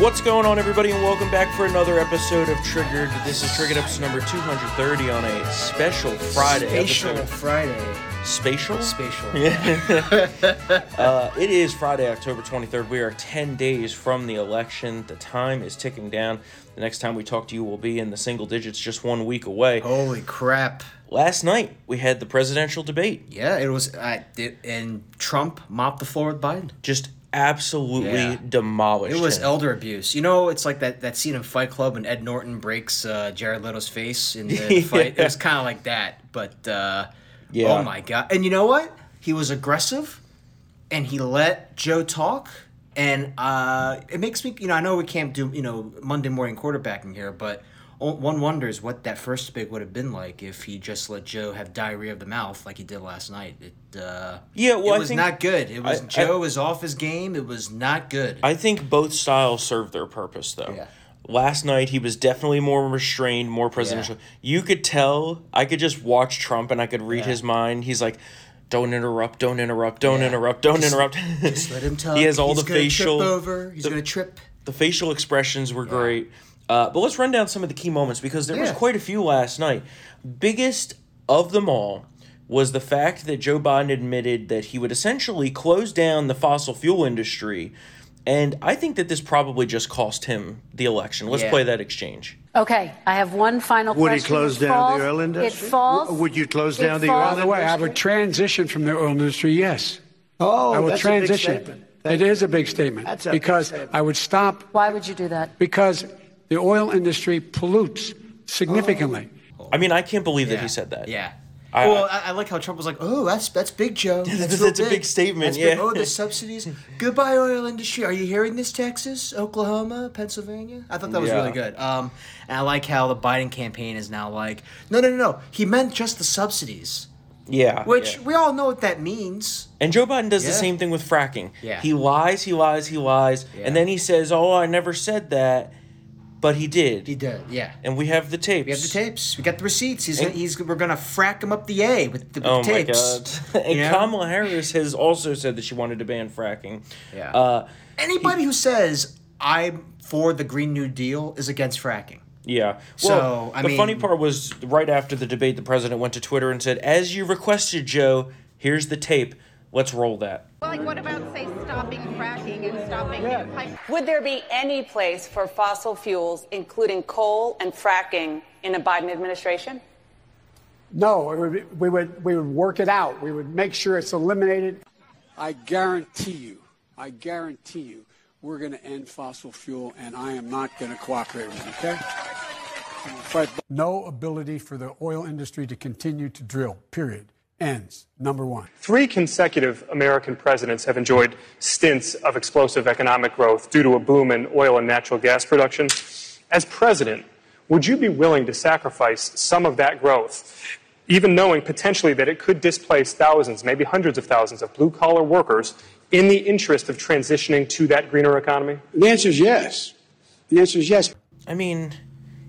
What's going on, everybody, and welcome back for another episode of Triggered. This is Triggered episode number 230 on a special Friday Spatial episode. Friday. Spatial? Spatial. Uh, it is Friday, October 23rd. We are 10 days from the election. The time is ticking down. The next time we talk to you will be in the single digits, just one week away. Holy crap. Last night, we had the presidential debate. Yeah, it was. I it, and Trump mopped the floor with Biden. Just absolutely Yeah. demolished It was him. elder abuse. You know, it's like that, that scene in Fight Club when Ed Norton breaks uh, Jared Leto's face in the fight. It was kind of like that. But, uh, Yeah. oh my God. And you know what? He was aggressive and he let Joe talk. And uh, it makes me, you know, I know we can't do, you know, Monday morning quarterbacking here, but one wonders what that first debate would have been like if he just let Joe have diarrhea of the mouth like he did last night. It, uh, Yeah, well, it I was not good. It was I- I- Joe was off his game. It was not good. I think both styles serve their purpose, though. Yeah. Last night, he was definitely more restrained, more presidential. You could tell, I could just watch Trump and I could read Yeah. his mind. He's like, don't interrupt, don't interrupt, don't Yeah. interrupt, don't Just- interrupt. Just let him talk. He has all He's the facial. Trip over. He's the- gonna trip. the facial expressions were great. Uh, but let's run down some of the key moments because there was quite a few last night. Biggest of them all was the fact that Joe Biden admitted that he would essentially close down the fossil fuel industry. And I think that this probably just cost him the election. Let's Yeah. play that exchange. Okay, I have one final Would he close It down falls- the oil industry? It falls. W- would you close it down the falls- oil By the way, I would transition from the oil industry, yes. Oh, I would that's a big transition. statement. It is a big statement. That's a big because statement. I would stop Why would you do that? because the oil industry pollutes significantly. I mean, I can't believe that he said that. Yeah. I- well, I, I like how Trump was like, "Oh, that's that's big, Joe. That's- real that's a big statement, That's big. yeah. Oh, the subsidies. Goodbye, oil industry. Are you hearing this, Texas, Oklahoma, Pennsylvania? I thought that was Yeah. really good. Um, and I like how the Biden campaign is now like, no, no, no, no. He meant just the subsidies, Yeah. which yeah. we all know what that means. And Joe Biden does the same thing with fracking. Yeah. He lies, he lies, he lies, Yeah. and then he says, "Oh, I never said that," but he did. He did, yeah. And we have the tapes. We have the tapes. We got the receipts. He's, And- he's we're gonna frack him up the A with the, with Oh the my tapes. god! and know? Kamala Harris has also said that she wanted to ban fracking. Yeah. Uh, Anybody who says I'm for the Green New Deal is against fracking. yeah. So, Well, I the funny part was right after the debate, the president went to Twitter and said, "As you requested, Joe. Here's the tape. Let's roll that." Like, what about, say, stopping fracking and stopping new pipe? Would there be any place for fossil fuels, including coal and fracking, in a Biden administration? No, would, we would we would work it out. We would make sure it's eliminated. I guarantee you, I guarantee you, we're going to end fossil fuel, and I am not going to cooperate with you, Okay? I'm gonna fight- No ability for the oil industry to continue to drill. Period. Ends. Number one. Three consecutive American presidents have enjoyed stints of explosive economic growth due to a boom in oil and natural gas production. As president, would you be willing to sacrifice some of that growth, even knowing potentially that it could displace thousands, maybe hundreds of thousands of blue collar workers in the interest of transitioning to that greener economy? The answer is yes. The answer is yes. I mean,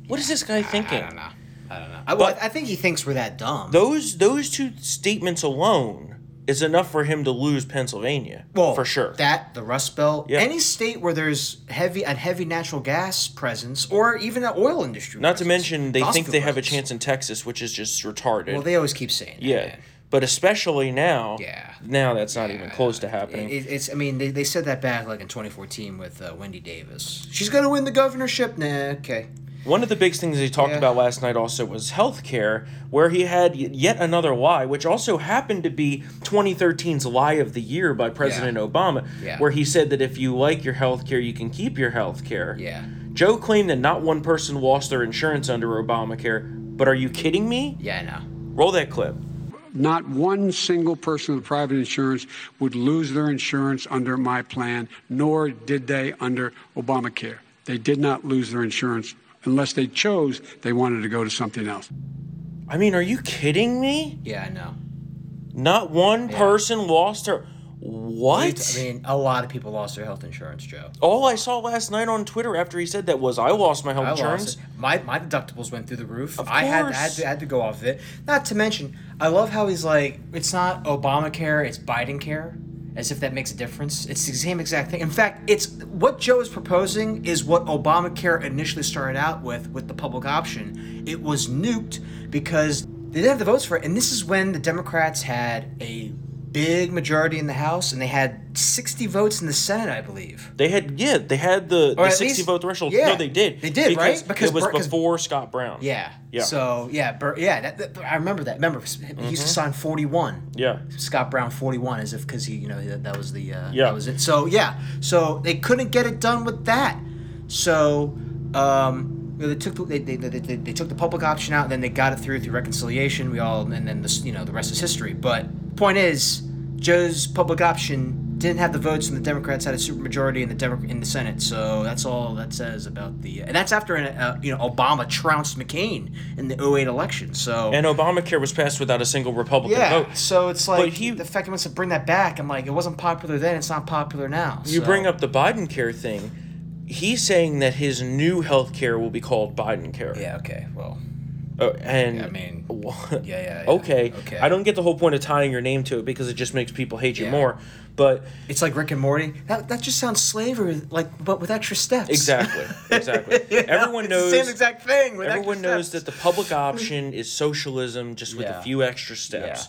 what is this guy thinking? I don't know. I don't know. I, well, I think he thinks we're that dumb. Those those two statements alone is enough for him to lose Pennsylvania. well, for sure. That the Rust Belt, Yeah. any state where there's heavy and heavy natural gas presence, or even an oil industry. Not to mention they think they fuel have a chance in Texas, which is just retarded. Well, they always keep saying. that, yeah, man. but especially now. Yeah. Now that's not even close to happening. It, it's. I mean, they, they said that back like in 2014 with uh, Wendy Davis. She's gonna win the governorship. Nah, okay. One of the big things he talked Yeah. about last night also was healthcare, where he had yet another lie, which also happened to be 2013's lie of the year by President Yeah. Obama, Yeah. where he said that if you like your healthcare, you can keep your healthcare. Yeah. Joe claimed that not one person lost their insurance under Obamacare, but are you kidding me? Yeah, I know. Roll that clip. Not one single person with private insurance would lose their insurance under my plan, nor did they under Obamacare. They did not lose their insurance unless they chose they wanted to go to something else. I mean, are you kidding me? Yeah, I know. Not one person lost her. What? I mean, a lot of people lost their health insurance, Joe. All I saw last night on Twitter after he said that was I lost my health I insurance. lost. My my deductibles went through the roof. Of I had, course. had to had to go off of it. Not to mention, I love how he's like, it's not Obamacare, it's Biden care. As if that makes a difference. It's the same exact thing. In fact, it's what Joe is proposing is what Obamacare initially started out with, with the public option. It was nuked because they didn't have the votes for it. And this is when the Democrats had a big majority in the House and they had 60 votes in the Senate, I believe. They had yeah, they had the, Or the at sixty least- vote threshold. yeah, no, they did. they did, right? Because, Because it was Bur- before Scott Brown. Yeah. Yeah. So, yeah, Bur- yeah, that, that- I remember that. Remember, he used to sign 41. Yeah. Scott Brown 41 as if because he you know that, that was the uh, Yeah. that was it so yeah so they couldn't get it done with that so um you know, they took the, they, they, they, they, took the public option out and then they got it through through reconciliation we all and then this you know the rest is history but point is Joe's public option didn't have the votes and the Democrats had a supermajority in the Demo- in the Senate so that's all that says about the and that's after an, uh, you know Obama trounced McCain in the 08 election so And Obamacare was passed without a single Republican yeah, vote. so it's But like he- the fact he wants to bring that back. I'm like, it wasn't popular then. It's not popular now. You so- bring up the Biden care thing. He's saying that his new health care will be called Biden care. Yeah. Okay. Well. Uh, and I mean, yeah, yeah, yeah. Okay. Okay. I don't get the whole point of tying your name to it because it just makes people hate you Yeah. more. But It's like Rick and Morty. That, that just sounds slavery, like but with extra steps. exactly, exactly. Everyone knows the same exact thing. With Everyone knows steps. that the public option is socialism, just with Yeah. a few extra steps.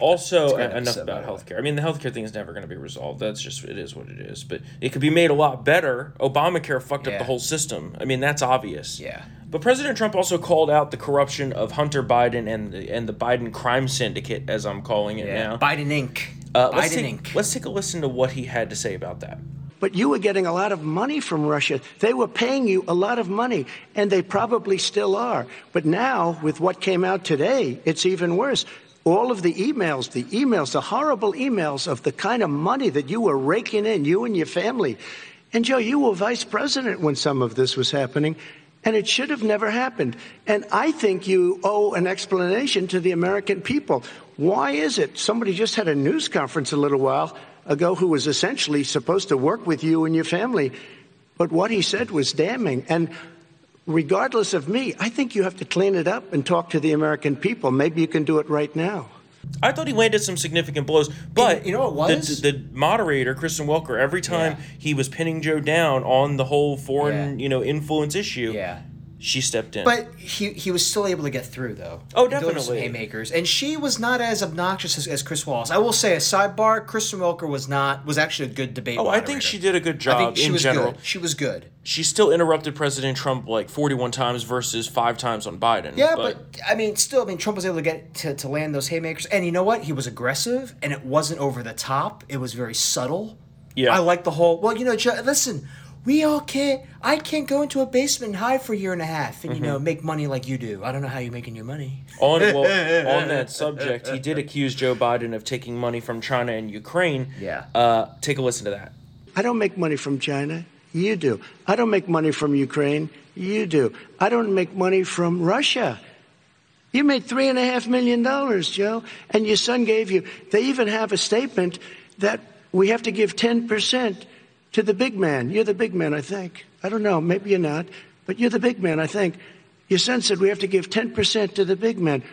Also, enough about healthcare. I mean, the healthcare thing is never going to be resolved. That's just it is what it is. But it could be made a lot better. Obamacare fucked up the whole system. I mean, that's obvious. Yeah. But President Trump also called out the corruption of Hunter Biden and the and the Biden crime syndicate, as I'm calling it Yeah. now. Biden Inc. Uh, Biden let's, Inc. let's take a listen to what he had to say about that. But you were getting a lot of money from Russia. They were paying you a lot of money, and they probably still are. But now, with what came out today, it's even worse. All of the emails, the emails, the horrible emails of the kind of money that you were raking in, you and your family. And Joe, you were vice president when some of this was happening, and it should have never happened. And I think you owe an explanation to the American people. Why is it? Somebody just had a news conference a little while ago who was essentially supposed to work with you and your family, but what he said was damning. And regardless of me, I think you have to clean it up and talk to the American people. Maybe you can do it right now. I thought he landed some significant blows, but you know what the- was? the, the moderator Kristen Welker every time Yeah. he was pinning Joe down on the whole foreign Yeah. you know influence issue, Yeah. She stepped in. But he he was still able to get through though. Oh, some definitely. haymakers, and she was not as obnoxious as, as Chris Wallace. I will say a sidebar: Kristen Welker was not was actually a good debate. oh, I think she did a good I job think she in was general. good. She was good. She still interrupted President Trump like 41 times versus five times on Biden. Yeah, but, I mean, still, I mean, Trump was able to get to, to land those haymakers, and you know what? He was aggressive, and it wasn't over the top. It was very subtle. Yeah. I like the whole. Well, you know, listen, we all can't. I can't go into a basement and hide for a year and a half, and you Mm-hmm. know, make money like you do. I don't know how you're making your money. on well, on that subject, he did accuse Joe Biden of taking money from China and Ukraine. Yeah. Uh, take a listen to that. I don't make money from China. You do. I don't make money from Ukraine. You do. I don't make money from Russia. You made three and a half million dollars, Joe, and your son gave you. They even have a statement that we have to give 10% to the big man. You're the big man, I think. I don't know. Maybe you're not, but you're the big man, I think. Your son said we have to give 10% to the big man.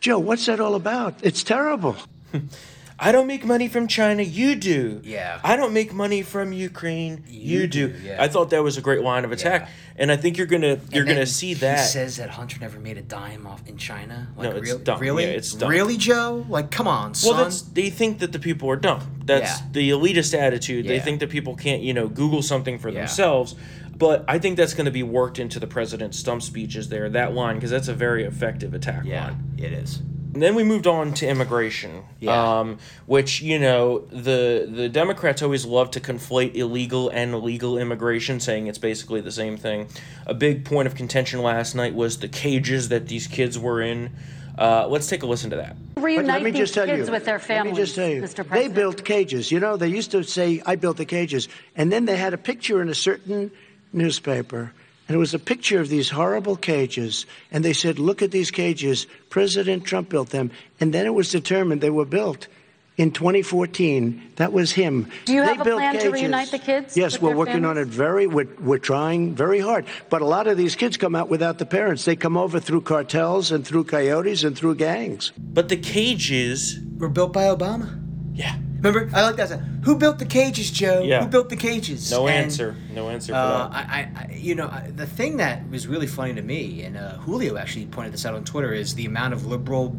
Joe, what's that all about? It's terrible. I don't make money from China. You do. Yeah. I don't make money from Ukraine. You, You do. do, yeah. I thought that was a great line of attack, Yeah. and I think you're gonna you're gonna see He that. says that Hunter never made a dime off in China. Like, No, it's real- dumb. Really? Yeah, it's dumb. Really, Joe? Like, come on, son. well, that's they think that the people are dumb. That's Yeah. the elitist attitude. They think that people can't you know Google something for themselves. But I think that's going to be worked into the president's stump speeches there. That line because that's a very effective attack yeah, line. it is. And then we moved on to immigration, Yeah. um, which you know the the Democrats always love to conflate illegal and legal immigration, saying it's basically the same thing. A big point of contention last night was the cages that these kids were in. Uh, let's take a listen to that. Reunite let me these just tell kids you, with their Let me just tell you, Mr. they built cages. You know, they used to say, "I built the cages," and then they had a picture in a certain newspaper, and it was a picture of these horrible cages, and they said, "Look at these cages. President Trump built them," and then it was determined they were built. In 2014, that was him. Do you They have a built plan to cages. reunite the kids Yes, with we're their working on it very. We're, we're trying very hard. But a lot of these kids come out without the parents. They come over through cartels and through coyotes and through gangs. But the cages, Were built by Obama. yeah, Remember I like that. Who built the cages, Joe? Yeah. Who built the cages? No And, answer. No answer for Uh, that. I, I, I, you know, I- the thing that was really funny to me, and uh, Julio actually pointed this out on Twitter, is the amount of liberal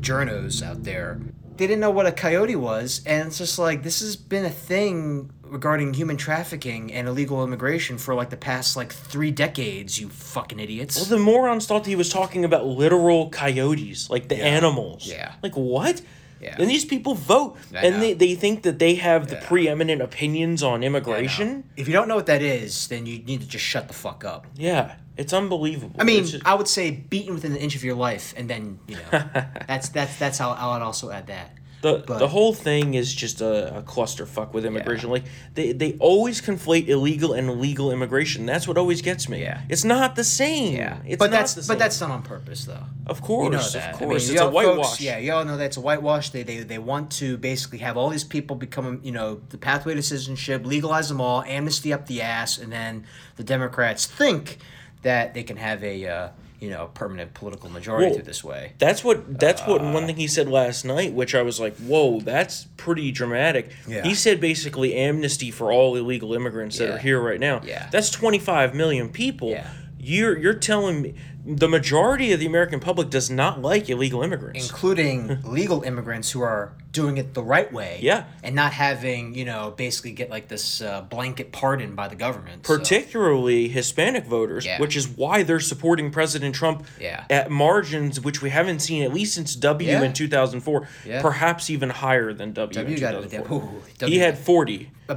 journos out there. They didn't know what a coyote was, and it's just like this has been a thing regarding human trafficking and illegal immigration for like the past like three decades. You fucking idiots. Well, the morons thought he was talking about literal coyotes, like the animals. Yeah. Like what? Yeah. And these people vote, I and know. they, they think that they have the Yeah. preeminent opinions on immigration. if you don't know what that is, then you need to just shut the fuck up. Yeah, it's unbelievable. I mean, It's just- I would say beaten within an inch of your life, and then you know, that's that's that's how I would also add that. The but- the whole thing is just a, a clusterfuck with immigration. Like they, they always conflate illegal and legal immigration. That's what always gets me. Yeah. it's not the same. Yeah, it's but not that's but that's done on purpose, though. of course, You know of that. I course, mean, it's a whitewash. Folks, yeah, y'all know that's a whitewash. They, they they want to basically have all these people become, you know, the pathway to citizenship, legalize them all, amnesty up the ass, and then the Democrats think that they can have a, uh, you know, permanent political majority Well, through this way. That's what that's what Uh, one thing he said last night, which I was like, "Whoa, that's pretty dramatic." Yeah. He said basically amnesty for all illegal immigrants that are here right now. Yeah. That's 25 million people. Yeah. You're you're telling me the majority of the American public does not like illegal immigrants. including legal immigrants who are doing it the right way. Yeah. And not having, you know, basically get like this uh, blanket pardon by the government. so- particularly Hispanic voters, Yeah. which is why they're supporting President Trump Yeah. at margins which we haven't seen at least since W Yeah. in 2004, Yeah. perhaps even higher than W, W in 2004. Ooh, he had had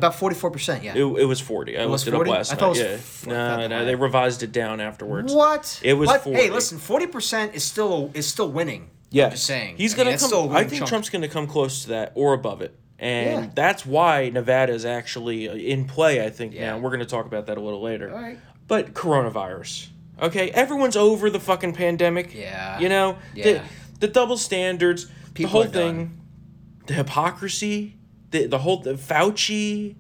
got- 40. About 44%, yeah. It, it was 40. I was looked it 40? up last I thought night. it Yeah. was f- No, no, they revised it down afterwards. What? It was What? 40. Hey, listen, 40% is still is still winning. Yeah. I'm just saying. He's I going mean, to that's come I think chunk. Trump's going to come close to that or above it. And Yeah. that's why Nevada is actually uh, in play, I think Yeah. now. We're going to talk about that a little later. All right. But coronavirus. Okay, everyone's over the fucking pandemic. Yeah. You know, Yeah. the the double standards, People the whole thing, the hypocrisy, the the whole the Fauci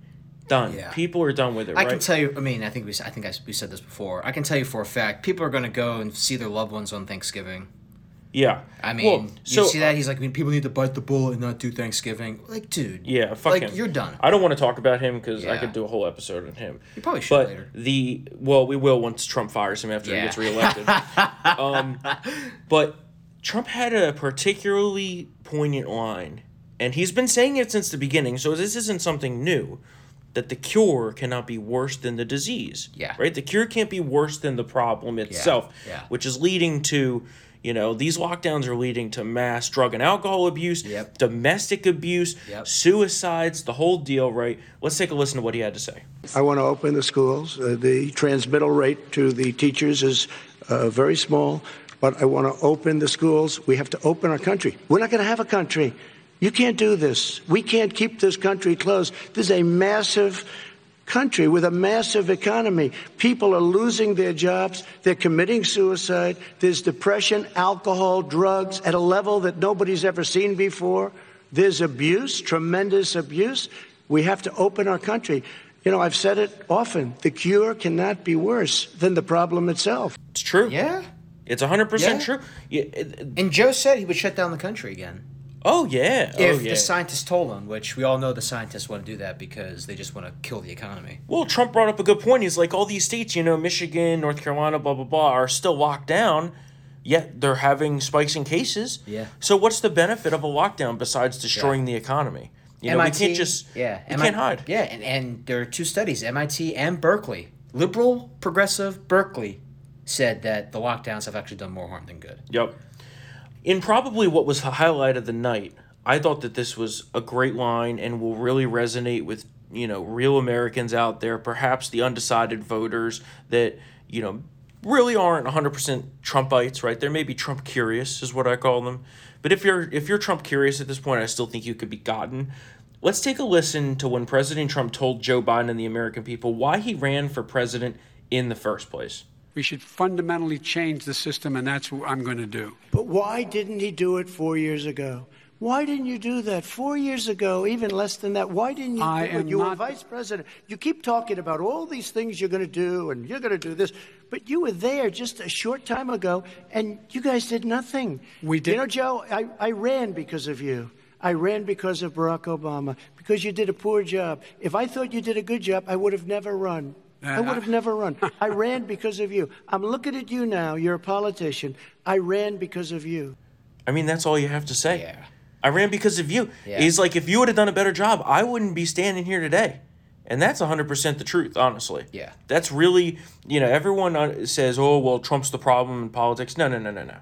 done. Yeah. People are done with it, I right? can tell you. I mean, I think we. I think I, we said this before. I can tell you for a fact, people are going to go and see their loved ones on Thanksgiving. yeah. I mean, Well, you see that he's like, I mean, people need to bite the bullet and not do Thanksgiving. Like, dude. Yeah, fuck like, him. You're done. I don't want to talk about him because I could do a whole episode on him. You probably should But later. the well, we will once Trump fires him after he gets reelected. um, but Trump had a particularly poignant line, and he's been saying it since the beginning. So this isn't something new. That the cure cannot be worse than the disease. Yeah. Right. The cure can't be worse than the problem itself. yeah. Yeah. Which is leading to. You know, these lockdowns are leading to mass drug and alcohol abuse, Yep. domestic abuse, Yep. suicides, the whole deal, right? Let's take a listen to what he had to say. I want to open the schools. Uh, the transmittal rate to the teachers is uh, very small, but I want to open the schools. We have to open our country. We're not going to have a country. You can't do this. We can't keep this country closed. This is a massive country with a massive economy. People are losing their jobs. They're committing suicide. There's depression, alcohol, drugs at a level that nobody's ever seen before. There's abuse, tremendous abuse. We have to open our country. You know, I've said it often the cure cannot be worse than the problem itself. It's true. Yeah. It's 100% Yeah. true. Yeah, it- it- And Joe said he would shut down the country again. Oh, yeah. If oh, yeah. the scientists told him, which we all know the scientists want to do that because they just want to kill the economy. well, Trump brought up a good point. He's like, all these states, you know, Michigan, North Carolina, blah, blah, blah, are still locked down, yet they're having spikes in cases. Yeah. So what's the benefit of a lockdown besides destroying the economy? You know, we can't just, yeah, we MI can't hide. Yeah, and, and there are two studies, MIT and Berkeley. Liberal, progressive Berkeley said that the lockdowns have actually done more harm than good. Yep. In probably what was the highlight of the night, I thought that this was a great line and will really resonate with, you know, real Americans out there, perhaps the undecided voters that, you know, really aren't 100% Trumpites, right? They're maybe Trump curious is what I call them. But if you're if you're Trump curious at this point, I still think you could be gotten. Let's take a listen to when President Trump told Joe Biden and the American people why he ran for president in the first place. We should fundamentally change the system, and that's what I'm going to do. But why didn't he do it four years ago? Why didn't you do that four years ago, even less than that? Why didn't you I do it? You were vice president. You keep talking about all these things you're going to do and you're going to do this, but you were there just a short time ago and you guys did nothing. We did- You know, Joe, I, I ran because of you. I ran because of Barack Obama, because you did a poor job. If I thought you did a good job, I would have never run. I would have never run. I ran because of you. I'm looking at you now. You're a politician. I ran because of you. I mean, that's all you have to say. Yeah. I ran because of you. Yeah. He's like, if you would have done a better job, I wouldn't be standing here today. And that's 100% the truth, honestly. Yeah. That's really, you know, everyone uh, says, oh, well, Trump's the problem in politics. No, no, no, no, no.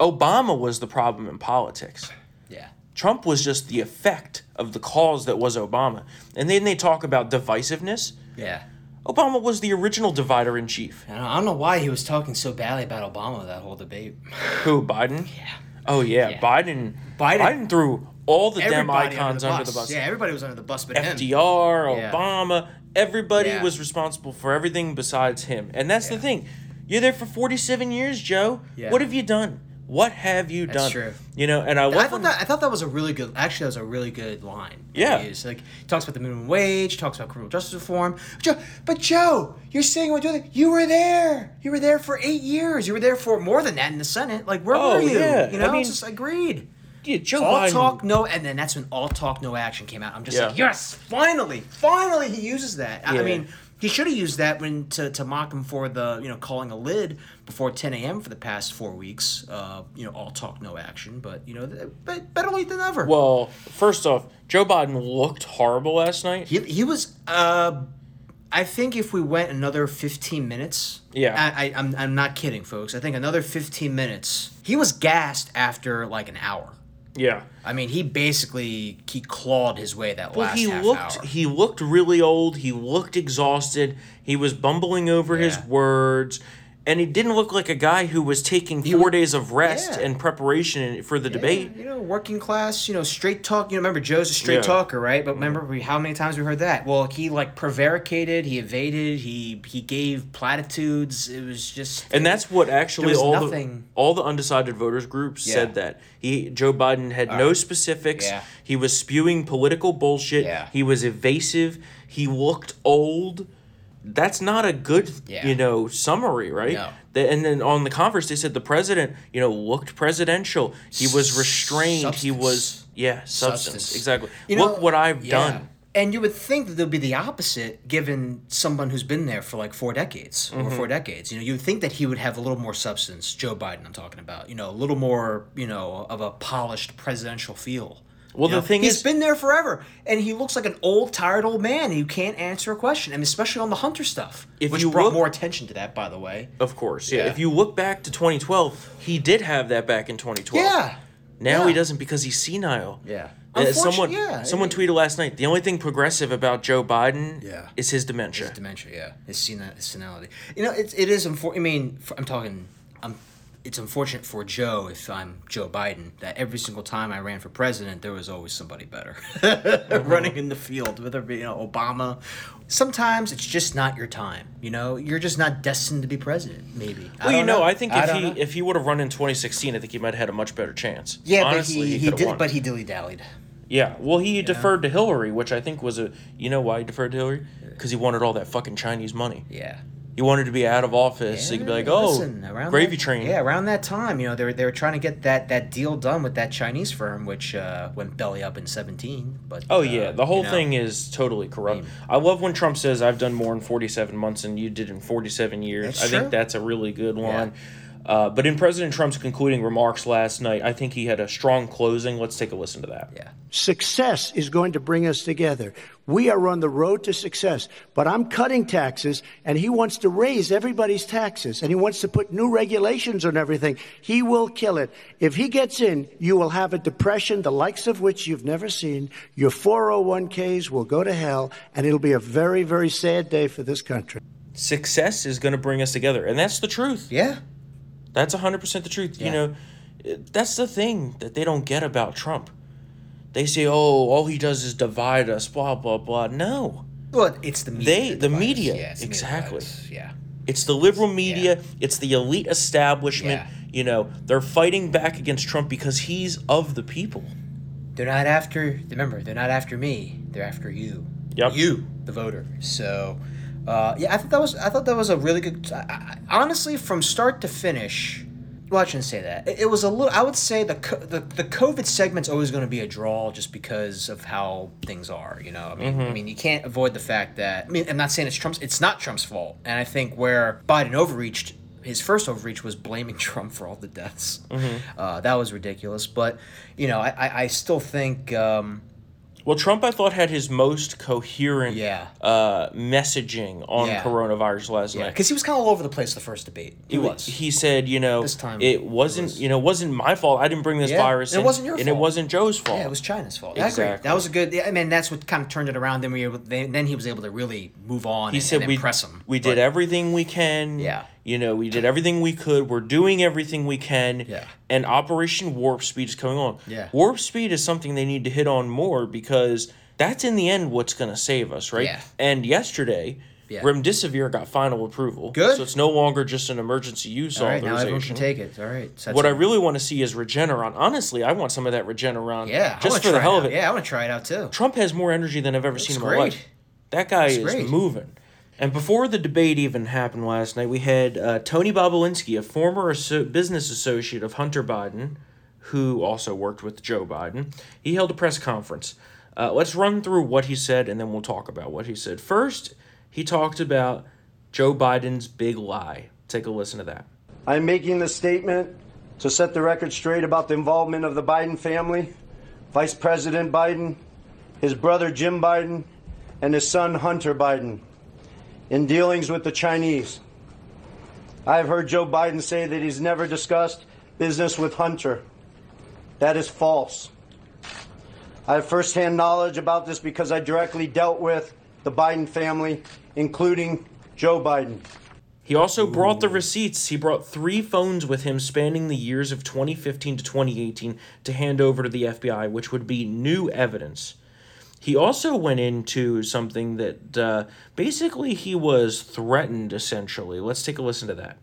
Obama was the problem in politics. Yeah. Trump was just the effect of the cause that was Obama. And then they talk about divisiveness. Yeah. Obama was the original divider in chief. I don't, I don't know why he was talking so badly about Obama that whole debate. Who, Biden? Yeah. Oh, yeah. Yeah. Biden, Biden- Biden. threw all the damn Everybody icons under the bus. Yeah, everybody was under the bus but him. FDR, Yeah. Obama, everybody Yeah. was responsible for everything besides him. And that's the thing. You're there for 47 years, Joe. Yeah. What have you done? What have you That's done? true. You know, and I I thought that I thought that was a really good. Actually, that was a really good line. Yeah. used. like he talks about the minimum wage, talks about criminal justice reform. Joe, but Joe, you're saying what doing? You were there. You were there for eight years. You were there for more than that in the Senate. Like where Oh, were you? yeah. You know, I mean- just agreed. Yeah, Joe all Biden. talk, no, and then that's when all talk, no action came out. I'm just Yeah. like, yes, finally, finally, he uses that. I- Yeah. I mean, he should have used that when to, to mock him for the you know calling a lid before 10 a.m. for the past four weeks. Uh, you know, all talk, no action. But you know, but better late than never. Well, first off, Joe Biden looked horrible last night. He, he was. Uh, I think if we went another 15 minutes. Yeah. I, I, I'm, I'm not kidding, folks. I think another 15 minutes. He was gassed after like an hour. Yeah. I mean, he basically he clawed his way that Well, last he half looked hour. he looked really old. He looked exhausted. He was bumbling over his words, and he didn't look like a guy who was taking four days of rest Yeah. and preparation for the debate. You know, working class, you know, straight talk. You know, remember Joe's a straight Yeah. talker, right? But mm-hmm. remember we, how many times we heard that? Well, he like prevaricated, he evaded, he he gave platitudes. It was just And that's what actually was all the all the undecided voters groups Yeah. said that he Joe Biden had no specifics. Yeah. He was spewing political bullshit. Yeah. He was evasive. He looked old. That's not a good, Yeah. you know, summary, right? No. The- and then on the conference, they said the president, you know, looked presidential. He was restrained. He was, yeah, substance. Substance. Exactly. You know, Look what I've yeah. done. And you would think that there'd be the opposite, given someone who's been there for like four decades, over Mm-hmm. four decades. You know, you would think that he would have a little more substance. Joe Biden, I'm talking about. You know, a little more, you know, of a polished presidential feel. Well, You the know, thing he's is- he's been there forever, and he looks like an old, tired old man who can't answer a question. I mean, especially on the Hunter stuff, which you brought look- more attention to that, by the way. Of course, yeah. Yeah. If you look back to 2012, he did have that back in 2012. Yeah. Now he doesn't because he's senile. Yeah. Uh, someone yeah, someone it- tweeted last night the only thing progressive about Joe Biden Yeah. is his dementia. His dementia, yeah, his, his senility. You know, it's it is unfortunate. I mean, I'm talking. I'm. It's unfortunate for Joe if I'm Joe Biden that every single time I ran for president, there was always somebody better mm-hmm. running in the field, whether it be you know Obama. Sometimes it's just not your time. You know, you're just not destined to be president. Maybe. I well, you don't know, I think if don't he know. if he would have run in 2016, I think he might have had a much better chance. yeah, Honestly, but he, he, could've did, won. but he dilly dallied. yeah, well, he deferred to Hillary, which I think was a. You know why he deferred to Hillary? Because he wanted all that fucking Chinese money. Yeah. He wanted to be out of office. so he could be like, oh, listen, around gravy that- train. Yeah, around that time, you know, they were, they were trying to get that, that deal done with that Chinese firm, which uh, went belly up in 17. But Oh uh, yeah, the whole you know, thing is totally corrupt. I love when Trump says, "I've done more in 47 months than you did in 47 years." I think that's a really good line. Uh, but in President Trump's concluding remarks last night, I think he had a strong closing. Let's take a listen to that. Yeah. Success is going to bring us together. We are on the road to success, but I'm cutting taxes and he wants to raise everybody's taxes and he wants to put new regulations on everything. He will kill it. If he gets in, you will have a depression, the likes of which you've never seen. Your 401ks will go to hell and it'll be a very, very sad day for this country. Success is going to bring us together, and that's the truth. Yeah. That's 100% the truth. You know, that's the thing that they don't get about Trump. They say, "Oh, all he does is divide us." Blah blah blah. No, But it's the media. They- the media, Yeah, the media exactly. Yeah. It's the liberal media. It's the elite establishment. Yeah. You know, they're fighting back against Trump because he's of the people. They're not after, remember, they're not after me. They're after you. Yep. You, the voter. So, uh, yeah, I thought that was, I thought that was a really good, I, I, honestly, from start to finish, well, I shouldn't say that. It, it was a little. I would say the co- the the COVID segment's always going to be a draw just because of how things are. You know, I mean, I mean, you can't avoid the fact that. I mean, I'm not saying it's Trump's. It's not Trump's fault, and I think where Biden overreached. His first overreach was blaming Trump for all the deaths. Uh, that was ridiculous. But you know, I, I, I still think um, Well, Trump, I thought, had his most coherent Yeah. uh, messaging on Yeah. coronavirus last yeah, night. because he was kind of all over the place the first debate. He It was. He said, you know, This time it it wasn't, was- you know, wasn't my fault. I didn't bring this virus. and it wasn't your and it wasn't Joe's fault. Yeah, it was China's fault. I agree. Exactly. That was a good. I mean, that's what kind of turned it around. Then we were, then, then he was able to really move on. He and, said and we impress him. We But- did everything we can. Yeah. You know, we did everything we could. We're doing everything we can. Yeah. And Operation Warp Speed is coming on. Yeah. Warp Speed is something they need to hit on more because that's in the end what's going to save us, right? Yeah. And yesterday, Yeah. Remdesivir got final approval. Good. So it's no longer just an emergency use All right, now authorization. everyone can take it. All right. So that's what I really want to see is Regeneron. Honestly, I want some of that Regeneron. yeah, Just for the hell of it. Yeah, I want to try it out too. Trump has more energy than I've ever seen in my life. That guy is great. moving. And before the debate even happened last night, we had uh, Tony Bobulinski, a former asso- business associate of Hunter Biden, who also worked with Joe Biden. He held a press conference. Uh, let's run through what he said, and then we'll talk about what he said. First, he talked about Joe Biden's big lie. Take a listen to that. I'm making this statement to set the record straight about the involvement of the Biden family, Vice President Biden, his brother Jim Biden, and his son Hunter Biden in dealings with the Chinese. I've heard Joe Biden say that he's never discussed business with Hunter. That is false. I have firsthand knowledge about this because I directly dealt with the Biden family, including Joe Biden. He also brought the receipts. He brought three phones with him spanning the years of 2015 to 2018 to hand over to the FBI, which would be new evidence. He also went into something that uh, basically he was threatened, essentially. Let's take a listen to that.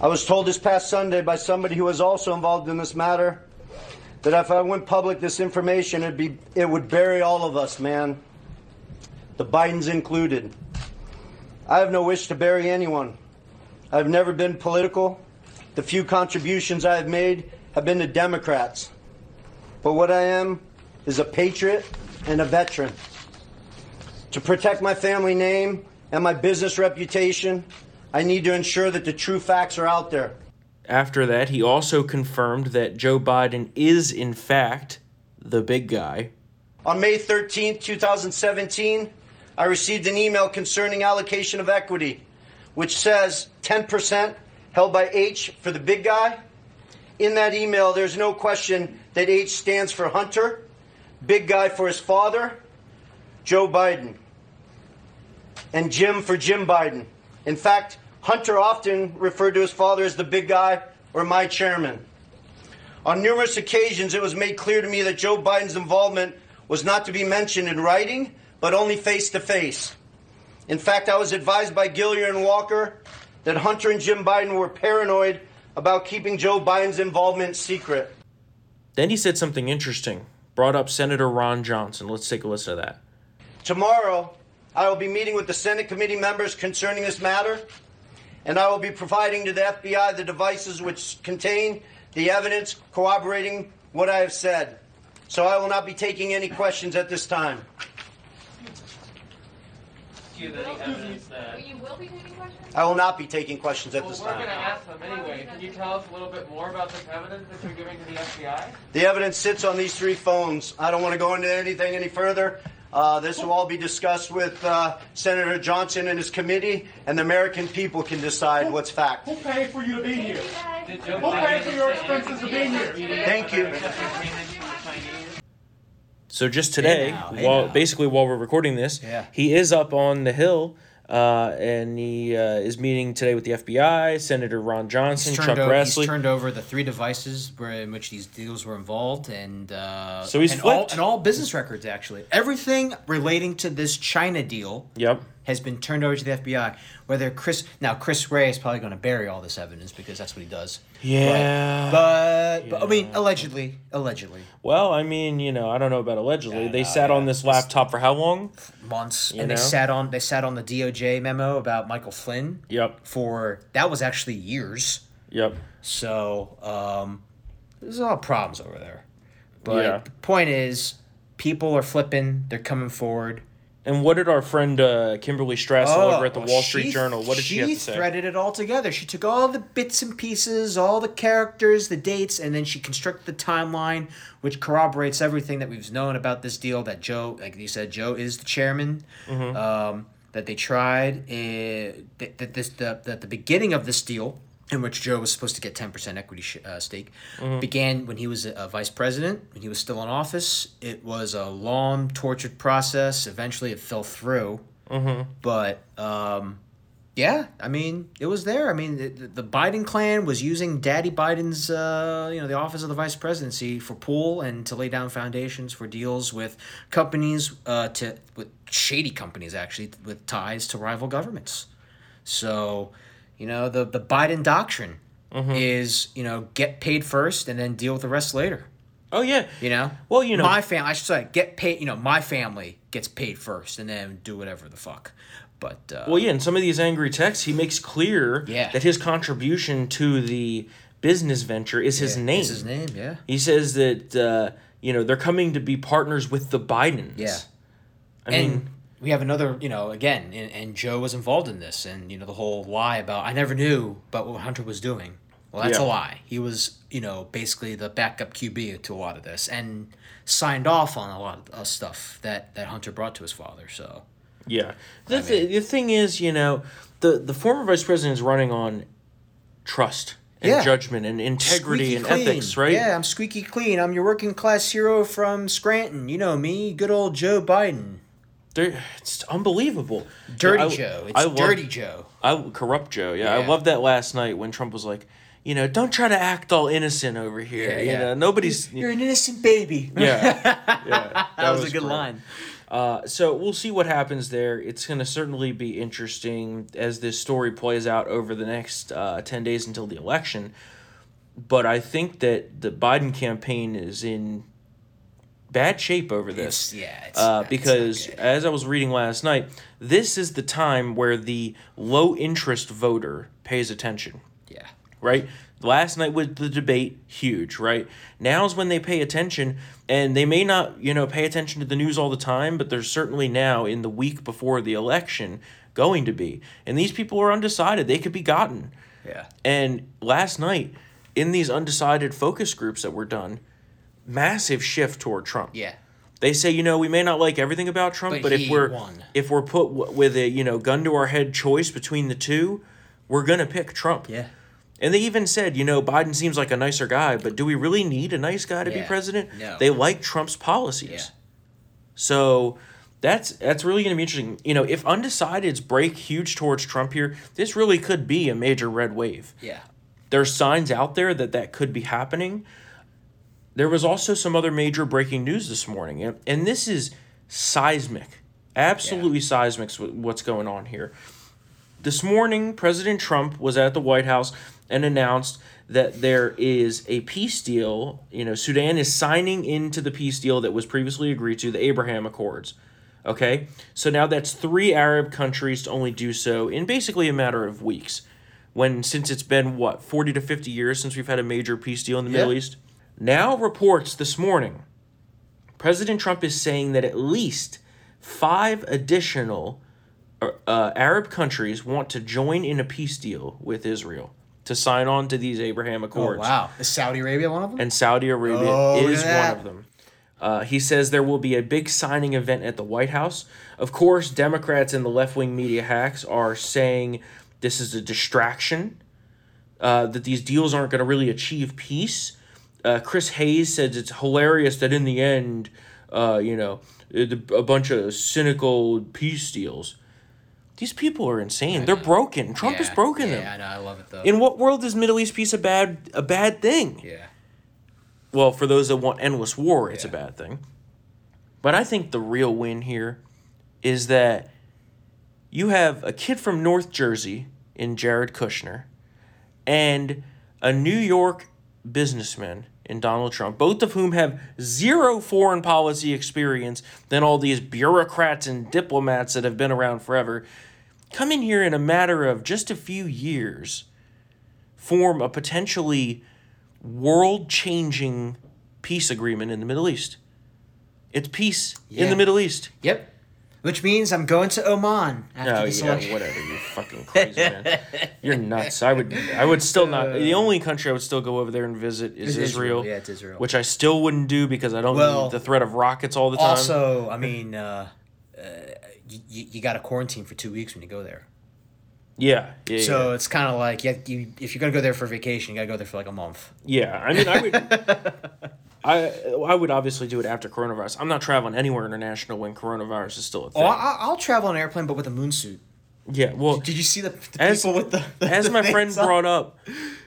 I was told this past Sunday by somebody who was also involved in this matter that if I went public this information, it'd be it would bury all of us, man. The Bidens included. I have no wish to bury anyone. I've never been political. The few contributions I have made have been to Democrats. But what I am is a patriot and a veteran. To protect my family name and my business reputation, I need to ensure that the true facts are out there. After that, he also confirmed that Joe Biden is, in fact, the big guy. On May 13, 2017, I received an email concerning allocation of equity, which says 10% held by H for the big guy. In that email, there's no question that H stands for Hunter, big guy for his father, Joe Biden, and Jim for Jim Biden. In fact, Hunter often referred to his father as the big guy or my chairman. On numerous occasions, it was made clear to me that Joe Biden's involvement was not to be mentioned in writing, but only face to face. In fact, I was advised by Gilliar and Walker that Hunter and Jim Biden were paranoid about keeping Joe Biden's involvement secret. Then he said something interesting, brought up Senator Ron Johnson. Let's take a listen to that. Tomorrow, I will be meeting with the Senate committee members concerning this matter, and I will be providing to the FBI the devices which contain the evidence corroborating what I have said. So I will not be taking any questions at this time. Do you have any evidence that? You will be taking questions? I will not be taking questions at Well, this we're going to time. ask them anyway. Can you tell us a little bit more about this evidence that you're giving to the FBI? The evidence sits on these three phones. I don't want to go into anything any further. Uh, this will all be discussed with uh, Senator Johnson and his committee, and the American people can decide what's fact. Who paid for you to be here? Did Joe Who paid for your say expenses of being here? Thank you. payments from the Chinese? So just today, now, hey while now. basically while we're recording this, Yeah. he is up on the hill, uh, and he uh, is meeting today with the FBI, Senator Ron Johnson, Chuck over, he's turned over the three devices where, in which these deals were involved, and uh, So he's and all, flipped. and all business records actually. Everything relating to this China deal Yep. Has been turned over to the FBI. Whether Chris now Chris Wray is probably going to bury all this evidence because that's what he does. Yeah. But, but I mean, allegedly, allegedly, Well, I mean, you know, I don't know about allegedly. Yeah, they no, sat on this laptop for how long? months, You and know? they sat on they sat on the DOJ memo about Michael Flynn Yep. for that was actually years. Yep. So um, there's a lot of problems over there. But Yeah. the point is, people are flipping. They're coming forward. And what did our friend uh, Kimberly Strassel over at the Oh, Wall Street she- Journal? What did she, have to say? threaded it all together. She took all the bits and pieces, all the characters, the dates, and then she constructed the timeline, which corroborates everything that we've known about this deal. That Joe, like you said, Joe is the chairman. Mhm. Um, that they tried uh, that, that this the, that the beginning of this deal, in which Joe was supposed to get ten percent equity sh- uh, stake, Mhm. began when he was a, a vice president. When he was still in office, it was a long, tortured process. Eventually, it fell through. Mhm. But um, yeah, I mean, it was there. I mean, the, the Biden clan was using Daddy Biden's, uh, you know, the office of the vice presidency for pool and to lay down foundations for deals with companies, uh, to with shady companies actually with ties to rival governments. So, you know, the the Biden doctrine Mhm. is you know get paid first and then deal with the rest later. Oh yeah. You know. Well, you know- my family. I should say get paid. You know, my family gets paid first and then do whatever the fuck. But uh, Well, yeah, in some of these angry texts, he makes clear Yeah. that his contribution to the business venture is his Yeah, name. is his name, yeah. He says that uh, you know they're coming to be partners with the Bidens. Yeah. I and mean, we have another, you know, again, and, and Joe was involved in this, and you know the whole lie about I never knew about what Hunter was doing. Well, that's Yeah. a lie. He was, you know, basically the backup QB to a lot of this, and signed off on a lot of uh, stuff that that Hunter brought to his father. So yeah. The, th- the thing is, you know, the the former vice president is running on trust and Yeah. judgment and integrity Squeaky and clean. ethics, right? Yeah, I'm squeaky clean. I'm your working class hero from Scranton. You know me, good old Joe Biden. They're, it's unbelievable. Dirty I- Joe. It's I love- Dirty Joe. I corrupt Joe. Yeah, I Yeah. love that last night when Trump was like, you know, don't try to act all innocent over here. Yeah, you yeah. know, nobody's. You're an innocent baby. Yeah, yeah, that, was, a good great. line. Uh, so we'll see what happens there. It's going to certainly be interesting as this story plays out over the next uh, 10 days until the election. But I think that the Biden campaign is in bad shape over this. It's- yeah, it's uh, not- it's because as I was reading last night, this is the time where the low interest voter pays attention Yeah. right? Last night with the debate, huge, right? Now's when they pay attention, and they may not, you know, pay attention to the news all the time, but they're certainly now in the week before the election going to be. And these people are undecided. They could be gotten. Yeah. And last night, in these undecided focus groups that were done, massive shift toward Trump. Yeah. They say, you know, we may not like everything about Trump, But but, if we're won. if we're put w- with a you know gun to our head choice between the two, we're gonna pick Trump. Yeah. And they even said, you know, Biden seems like a nicer guy, but do we really need a nice guy to be president? No. They like Trump's policies. Yeah. So that's that's really going to be interesting. You know, if undecideds break huge towards Trump here, this really could be a major red wave. Yeah. There's signs out there that that could be happening. There was also some other major breaking news this morning, and, and this is seismic, absolutely seismic. What's going on here? This morning, President Trump was at the White House and announced that there is a peace deal. You know, Sudan is signing into the peace deal that was previously agreed to, the Abraham Accords. Okay, so now that's three Arab countries to only do so in basically a matter of weeks. When since it's been what forty to fifty years since we've had a major peace deal in the Yeah. Middle East. Now reports this morning, President Trump is saying that at least five additional uh, uh, Arab countries want to join in a peace deal with Israel to sign on to these Abraham Oh Accords. wow. Is Saudi Arabia one of them? And Saudi Arabia Oh, is one of them. Uh, he says there will be a big signing event at the White House. Of course, Democrats and the left wing media hacks are saying this is a distraction, uh, that these deals aren't going to really achieve peace. Uh, Chris Hayes says it's hilarious that in the end, uh, you know, a bunch of cynical peace deals. These people are insane. They're broken. Trump has Yeah, broken yeah, them. I know. I love it though. In what world is Middle East peace a bad a bad thing? Yeah. Well, for those that want endless war, it's a bad thing. But I think the real win here is that you have a kid from North Jersey in Jared Kushner and a New York businessman in Donald Trump, both of whom have zero foreign policy experience than all these bureaucrats and diplomats that have been around forever, come in here in a matter of just a few years form a potentially world changing peace agreement in the Middle East. It's peace in the Middle East. Yep. Which means I'm going to Oman after No, this yeah, election. whatever. You fucking crazy man. You're nuts. I would, I would still not. The only country I would still go over there and visit is Is Israel. Israel. Yeah, it's Israel. Which I still wouldn't do because I don't Well, need the threat of rockets all the time. Also, I mean, uh, uh, you, you got to quarantine for two weeks when you go there. yeah, yeah. so yeah. it's kind of like yeah, you, if you're gonna go there for vacation, you gotta go there for like a month. Yeah, I mean, I would. I I would obviously do it after coronavirus. I'm not traveling anywhere international when coronavirus is still a Oh, thing. I, I'll travel on an airplane, but with a moon suit. yeah, well, Did you see the, the as people with the, the as my friend on? brought up,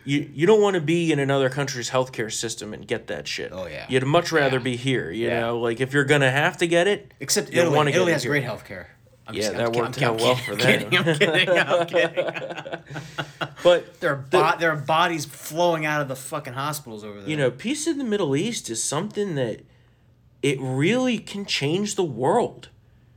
you you don't want to be in another country's healthcare system and get that shit. Oh, yeah. you'd much rather be here. You Yeah. know, like if you're gonna have to get it, Except Italy. Italy it has here. great health care. I'm Yeah, I'm that kid- worked I'm out well I'm for kidding, them. I'm kidding. I'm kidding. But there are bo- there are bodies flowing out of the fucking hospitals over there. you know, peace in the Middle East is something that it really can change the world.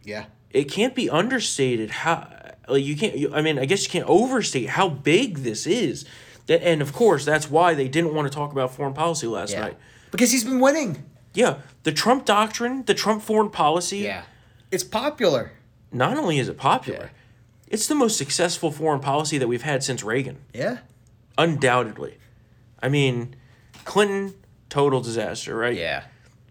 Yeah. it can't be understated how like you can't you, i mean i guess you can't overstate how big this is that and of course that's why they didn't want to talk about foreign policy last Yeah. night Because he's been winning. yeah the trump doctrine the trump foreign policy Yeah. It's popular. Not only is it popular it's the most successful foreign policy that we've had since reagan Yeah. undoubtedly i mean clinton total disaster right Yeah.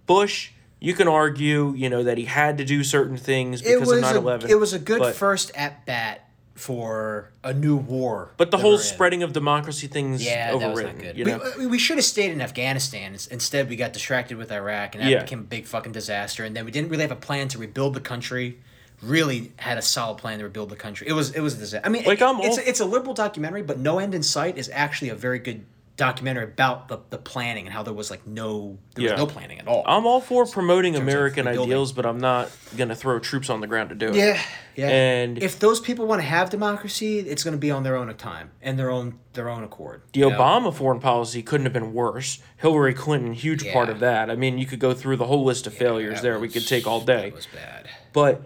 bush you can argue you know that he had to do certain things because of 9-11 it was a good first at bat for a new war. But the whole spreading of democracy things Yeah, that was not good. You we, know? Uh, we, we should have stayed in Afghanistan. Instead, we got distracted with Iraq, and that Yeah. became a big fucking disaster. And then we didn't really have a plan to rebuild the country. Really had a solid plan to rebuild the country. It was it was. I mean, Like, it- I'm it's all- a, it's a liberal documentary, but No End in Sight is actually a very good documentary about the, the planning and how there was like no there Yeah. was no planning at all. I'm all for promoting American ideals, but I'm not gonna throw troops on the ground to do it. Yeah, yeah. And if those people want to have democracy, it's going to be on their own time and their own their own accord. the you know? Obama foreign policy couldn't have been worse. Hillary Clinton, huge part of that. I mean, you could go through the whole list of failures that there. we could take all day. That was bad. But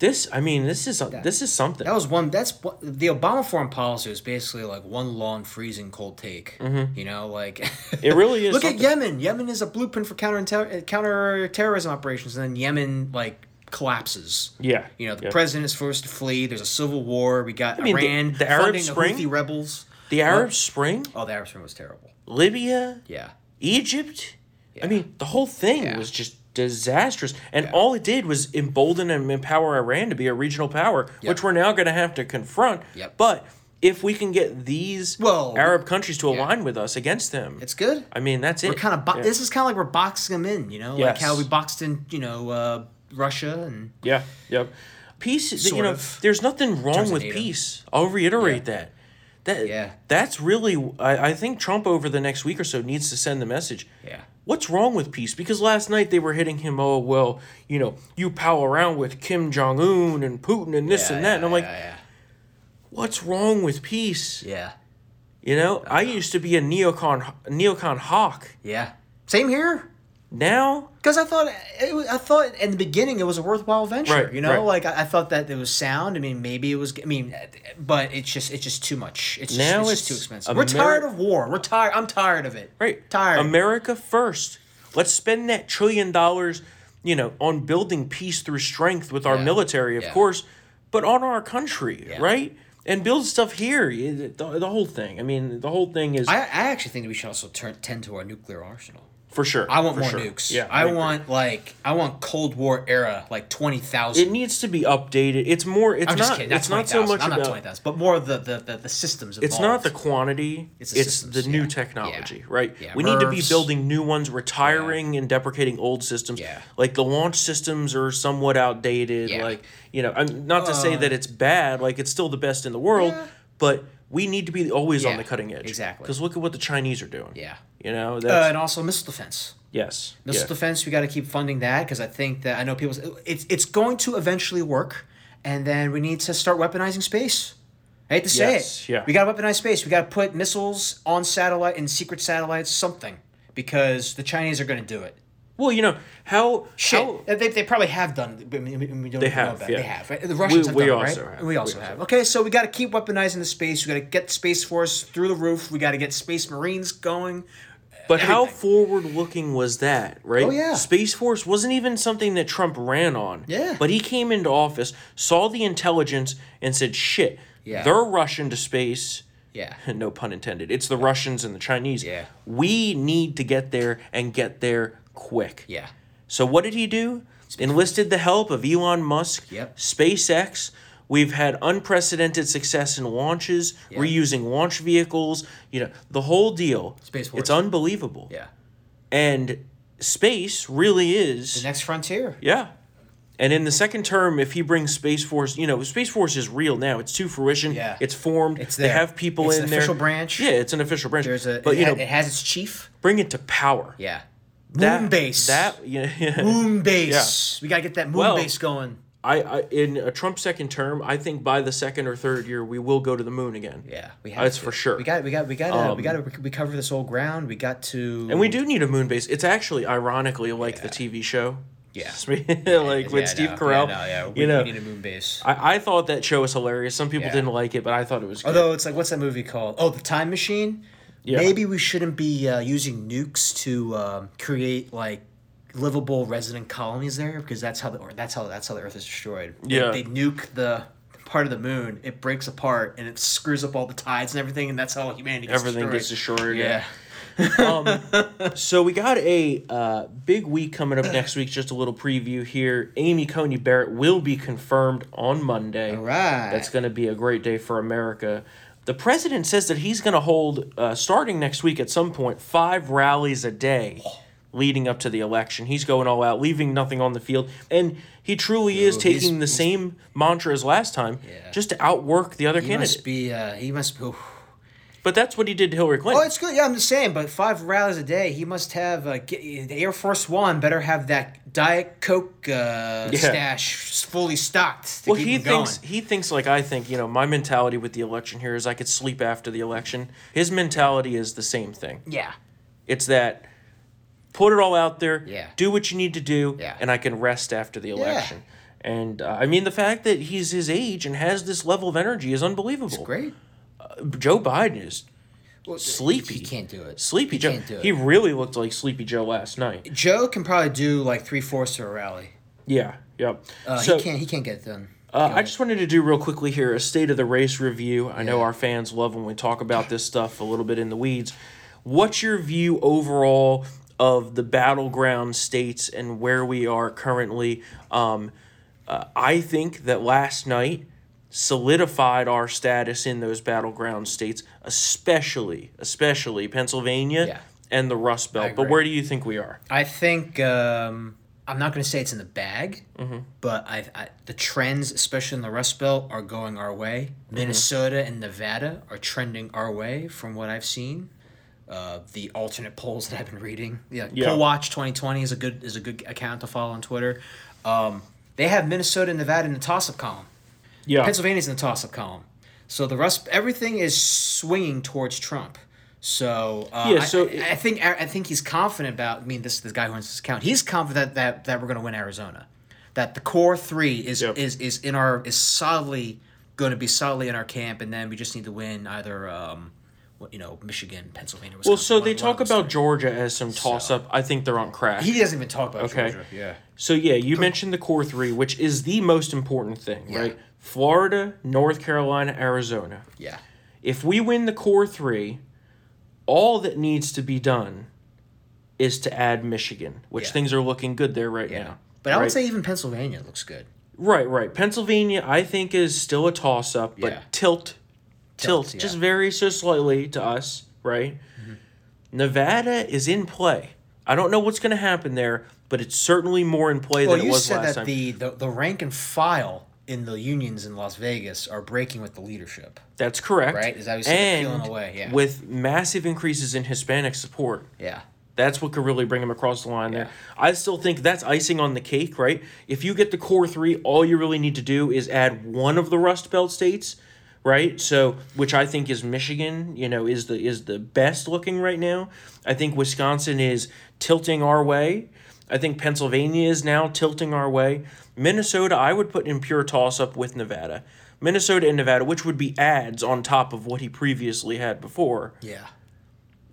this, I mean, this is this is something. That was one. That's what the Obama foreign policy was basically like one long freezing cold take. You know, like Mm-hmm. It really is Look something. at Yemen. Yemen is a blueprint for counter counter terrorism operations, and then Yemen like collapses. Yeah, You know, the yeah. president is forced to flee. There's a civil war. We got I mean, the- Iran the Arab funding Spring? the Houthi rebels. the Arab What? Spring, Oh, the Arab Spring was terrible. Libya, Yeah. Egypt. I mean, the whole thing Yeah. was just disastrous, and all it did was embolden and empower Iran to be a regional power, which we're now going to have to confront. Yep. But if we can get these Well, Arab countries to align with us against them, It's good. I mean, that's it. We're kind of bo- Yeah. this is kind of like we're boxing them in, you know, like how we boxed in, you know, uh, Russia and Yeah, yep. Peace, you know, of. there's nothing wrong with NATO. peace. I'll reiterate that. That Yeah. that's really I, I think Trump over the next week or so needs to send the message. Yeah. What's wrong with peace? Because last night they were hitting him, oh well, you know, you pal around with Kim Jong Un and Putin and this Yeah, and that. and I'm like, yeah, what's wrong with peace? yeah, You know, I used to be a neocon neocon hawk. yeah. Same here. Now Because I thought it was, I thought in the beginning it was a worthwhile venture. Right, you know, right. like I, I thought that it was sound. I mean, maybe it was. I mean, but it's just it's just too much. It's just, Now it's, it's just too expensive. Ameri- We're tired of war. We're tired. I'm tired of it. Right. Tired. America first. Let's spend that trillion dollars, you know, on building peace through strength with our Yeah. military, of Yeah. course, but on our country, right? And build stuff here. The, the whole thing. I mean, the whole thing is I, I actually think that we should also turn tend to our nuclear arsenal. For sure. I want for more sure. nukes. Yeah, I agree. want like I want Cold War era like twenty thousand. It needs to be updated. It's more. It's I'm not. just kidding. That's it's not so 20,000. much I'm not about. twenty thousand, but more of the the, the, the systems. It's not the quantity. It's It's, the systems, the new yeah. technology, Yeah. right? Yeah, We need to be building new ones, retiring and deprecating old systems. Yeah. Like the launch systems are somewhat outdated. Yeah. Like you know, I'm not to say Uh, that it's bad. Like it's still the best in the world, but we need to be always on the cutting edge. exactly. Because look at what the Chinese are doing. Yeah. You know. Uh, and also missile defense. yes. Missile yeah. defense, we got to keep funding that because I think that I know people. It's it's going to eventually work, and then we need to start weaponizing space. I hate to say Yes, it. yeah. We got to weaponize space. We got to put missiles on satellite and secret satellites, something, because the Chinese are going to do it. Well, you know how Shit, how they, they probably have done. it, we, don't They know have, about. yeah. They have. Right? The Russians We- have we done it, also right? have. We also We have. also Okay, so we got to keep weaponizing the space. We got to get Space Force through the roof. We got to get Space Marines going. But how forward looking was that, right? Oh, yeah. Space Force wasn't even something that Trump ran on. Yeah. But he came into office, saw the intelligence, and said, shit, Yeah. they're rushing to space. Yeah. No pun intended. It's the Russians and the Chinese. Yeah. We need to get there and get there quick. Yeah. So what did he do? Enlisted the help of Elon Musk, Yep. SpaceX. We've had unprecedented success in launches. We're using launch vehicles. You know the whole deal. Space Force. It's unbelievable. Yeah. And space really is The next frontier. Yeah. And in the second term, if he brings Space Force, you know, Space Force is real now. It's to fruition. Yeah. It's formed. It's there. They have people It's in an there. official branch. Yeah, it's an official branch. There's a. but you ha- know, it has its chief. bring it to power. Yeah. That- moon base. That yeah. yeah. moon base. We gotta get that moon Well, base going. I, I in a Trump second term, I think by the second or third year we will go to the moon again. Yeah, we have. That's to. for sure. We got. We got. We got. to Um, we got to recover this old ground. We got to. And we do need a moon base. It's actually ironically like the TV show. Yeah. like Yeah, with Steve no, Carell. Yeah, no, yeah. We, you know, we need a moon base. I, I thought that show was hilarious. Some people Yeah. didn't like it, but I thought it was. Good. Although it's like, what's that movie called? Oh, The Time Machine. Yeah. Maybe we shouldn't be uh, using nukes to um, create like livable resident colonies there because that's how the or that's how that's how the Earth is destroyed. They- Yeah. They, nuke the part of the moon. It breaks apart and it screws up all the tides and everything, and that's how humanity gets everything destroyed. gets destroyed. Yeah. um, so we got a uh, big week coming up next week. Just a little preview here. Amy Coney Barrett will be confirmed on Monday. All right. That's going to be a great day for America. The president says that he's going to hold, uh, starting next week at some point, five rallies a day leading up to the election. He's going all out, leaving nothing on the field. And he truly is taking the same mantra as last time, just to outwork the other He candidate. must be. Uh, he must. Be, But that's what he did to Hillary Clinton. Oh, it's good. Yeah, I'm just saying. But five rallies a day, he must have. Uh, get, the Air Force One better have that Diet Coke uh, stash fully stocked. To well, keep he him going. thinks he thinks like I think. You know, my mentality with the election here is I could sleep after the election. His mentality is the same thing. Yeah. It's that put it all out there. Yeah. Do what you need to do. Yeah. And I can rest after the election. Yeah. And uh, I mean, the fact that he's his age and has this level of energy is unbelievable. It's great. Uh, Joe Biden is sleepy. He can't do it. Sleepy He Joe. can't do it. He really looked like Sleepy Joe last night. Joe can probably do like three fourths of a rally. Yeah. Yep. Uh, So- he can't. He can't get it done. Uh, I just wanted to do real quickly here a state of the race review. I know our fans love when we talk about this stuff a little bit in the weeds. What's your view overall of the battleground states and where we are currently? Um, uh, I think that last night solidified our status in those battleground states, especially especially Pennsylvania and the Rust Belt. But where do you think we are? I think um, I'm not going to say it's in the bag, Mhm. but I, I the trends, especially in the Rust Belt, are going our way. Mm-hmm. Minnesota and Nevada are trending our way, from what I've seen. Uh, the alternate polls that I've been reading, yeah, Yeah. Poll Watch 2020 is a good is a good account to follow on Twitter. Um, they have Minnesota and Nevada in the toss up column. Yeah. Pennsylvania's in the toss up column. So the rest, everything is swinging towards Trump. So uh, Yeah, I- so- I, I think I think he's confident about. I mean, this this guy who owns this account. He's confident that that we're going to win Arizona. That the core three is is is in our is solidly going to be solidly in our camp, and then we just need to win either. Um, you know, Michigan, Pennsylvania, Wisconsin. Well, so they talk about Georgia as some toss up. I think they're on crack. He doesn't even talk about okay. Georgia, yeah. So yeah, you mentioned the core three, which is the most important thing, right? Florida, North Carolina, Arizona. Yeah. If we win the core three, all that needs to be done is to add Michigan, which Yeah. things are looking good there right now. But I would say even Pennsylvania looks good. Right, right. Pennsylvania, I think, is still a toss up, but Yeah. tilt, tilt, Tilt, just yeah. very so slightly to us, right? Mm-hmm. Nevada is in play. I don't know what's going to happen there, but it's certainly more in play Well, than it you was said last that time. the, the the rank and file in the unions in Las Vegas are breaking with the leadership. That's correct. Right? Is that you said? And peeling away, yeah. with massive increases in Hispanic support. Yeah. That's what could really bring them across the line there. I still think that's icing on the cake, right? If you get the core three, all you really need to do is add one of the Rust Belt states, right? So, which I think is Michigan, you know, is the is the best looking right now. I think Wisconsin is tilting our way. I think Pennsylvania is now tilting our way. Minnesota, I would put in pure toss up with Nevada. Minnesota and Nevada, which would be ads on top of what he previously had before. Yeah.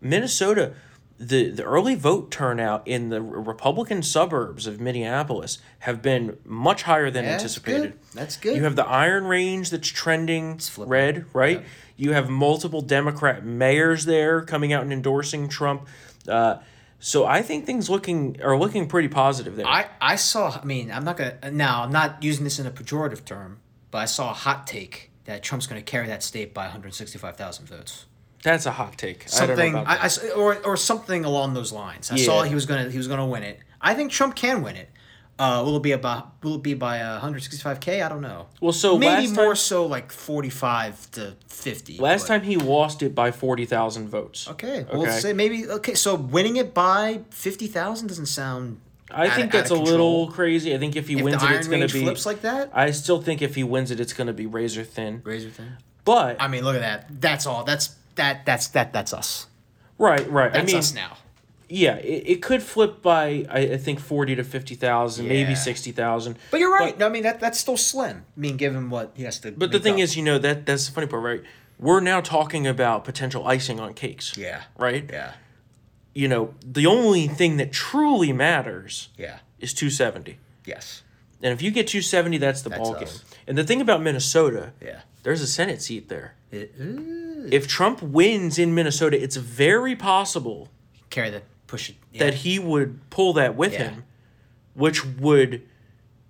Minnesota, the, the early vote turnout in the Republican suburbs of Minneapolis have been much higher than Yeah, that's anticipated. good. That's good. You have the Iron Range that's trending red, right? You have multiple Democrat mayors there coming out and endorsing Trump. Uh, so I think things looking are looking pretty positive there. I, I saw, I mean, I'm not going to, now, I'm not using this in a pejorative term, but I saw a hot take that Trump's going to carry that state by 165,000 votes. That's a hot take. Something, I don't know I, about I s- or, or something along those lines. I saw he was gonna he was gonna win it. I think Trump can win it. Uh, will it be about will it be by uh, 165k? I don't know. Well, so maybe last more time- so like 45 to 50. Last but- time he lost it by forty thousand votes. Okay, we'll say maybe okay. So winning it by 50,000 doesn't sound. I out think that's a out of control. little crazy. I think if he If wins it, it's going to be flips like that? I still think if he wins it, it's going to be razor thin. Razor thin. But I mean, look at that. That's all. That's that. That's that. That's us. right, right. That's I mean, us now. yeah, it, it could flip by I, I think forty to fifty thousand, maybe Yeah. sixty thousand. But you're right. no, I mean that that's still slim. I mean, given what he has to. But the thing up. is, you know that that's the funny part, right? We're now talking about potential icing on cakes. Yeah. Right. Yeah. You know, the only thing that truly matters. Yeah. Is two seventy. Yes. And if you get 270, that's the That's ball us. game. And the thing about Minnesota, Yeah. there's a Senate seat there. It. If Trump wins in Minnesota, it's very possible carry the push it. Yeah. that he would pull that with Yeah. him, which would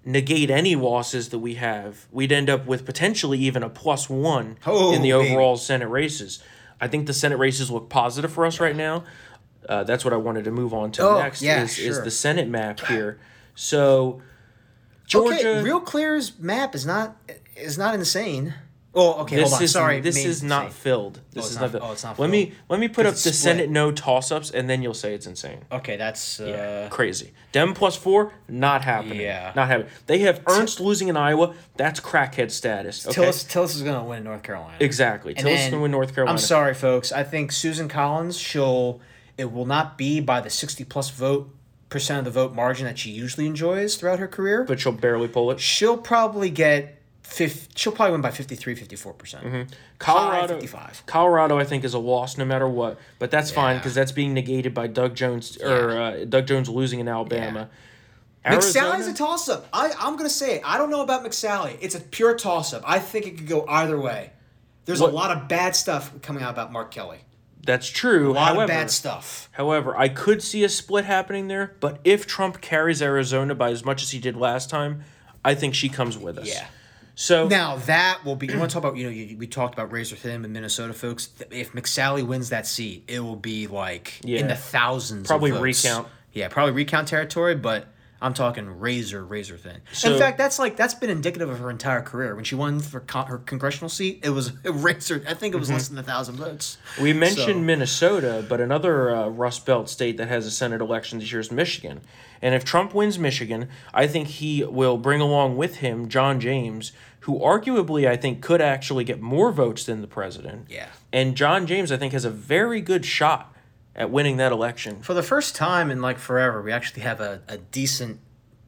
negate any losses that we have. We'd end up with potentially even a plus one Oh, in the overall Senate races. I think the Senate races look positive for us right now. Uh, that's what I wanted to move on to Oh, next yeah, is, is the Senate map here. So Georgia Okay, Real Clear's map is not is not insane. Oh, okay. this hold on. is Sorry. this made is not insane. filled. This it's is not- not, filled. oh, it's not Let me let me put 'Cause up the split. Senate no toss ups and then you'll say it's insane. Okay, that's uh, Crazy. Dem plus four, not happening. Yeah. Not happening. They have Ernst losing in Iowa. That's crackhead status. Okay. Tillis, Tillis is going to win North Carolina. Exactly. And Tillis is gonna win North Carolina. I'm sorry, folks. I think Susan Collins, she'll. It will not be by the 60 plus vote percent of the vote margin that she usually enjoys throughout her career. But she'll barely pull it. She'll probably get. Fif- she'll probably win by 53, 54 percent. Mm-hmm. Colorado, 55. Colorado, I think, is a loss no matter what. But that's fine because that's being negated by Doug Jones or uh, Doug Jones losing in Alabama. McSally's a toss up. I, I'm going to say it. I don't know about McSally. It's a pure toss up. I think it could go either way. There's What- a lot of bad stuff coming out about Mark Kelly. That's true. A lot however, of bad stuff. However, I could see a split happening there. But if Trump carries Arizona by as much as he did last time, I think she comes with us. Yeah. So Now that will be. You want to talk about? You know, you, we talked about razor thin in Minnesota, folks. If McSally wins that seat, it will be like in the thousands. of Probably recount. Yeah, probably recount territory, but I'm talking razor, razor thin. So- in fact, that's like that's been indicative of her entire career. When she won for con- her congressional seat, it was a razor. I think it was Mhm. less than a thousand votes. We mentioned So- Minnesota, but another uh, Rust Belt state that has a Senate election this year is Michigan. And if Trump wins Michigan, I think he will bring along with him John James, who arguably I think could actually get more votes than the president. Yeah. And John James, I think, has a very good shot at winning that election. For the first time in like forever, we actually have a, a decent,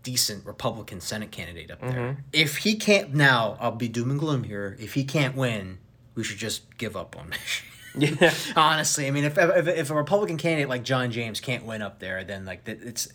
decent Republican Senate candidate up there. Mhm. If he can't now, I'll be doom and gloom here. If he can't win, we should just give up on Michigan. Yeah. Honestly, I mean, if, if if a Republican candidate like John James can't win up there, then like it's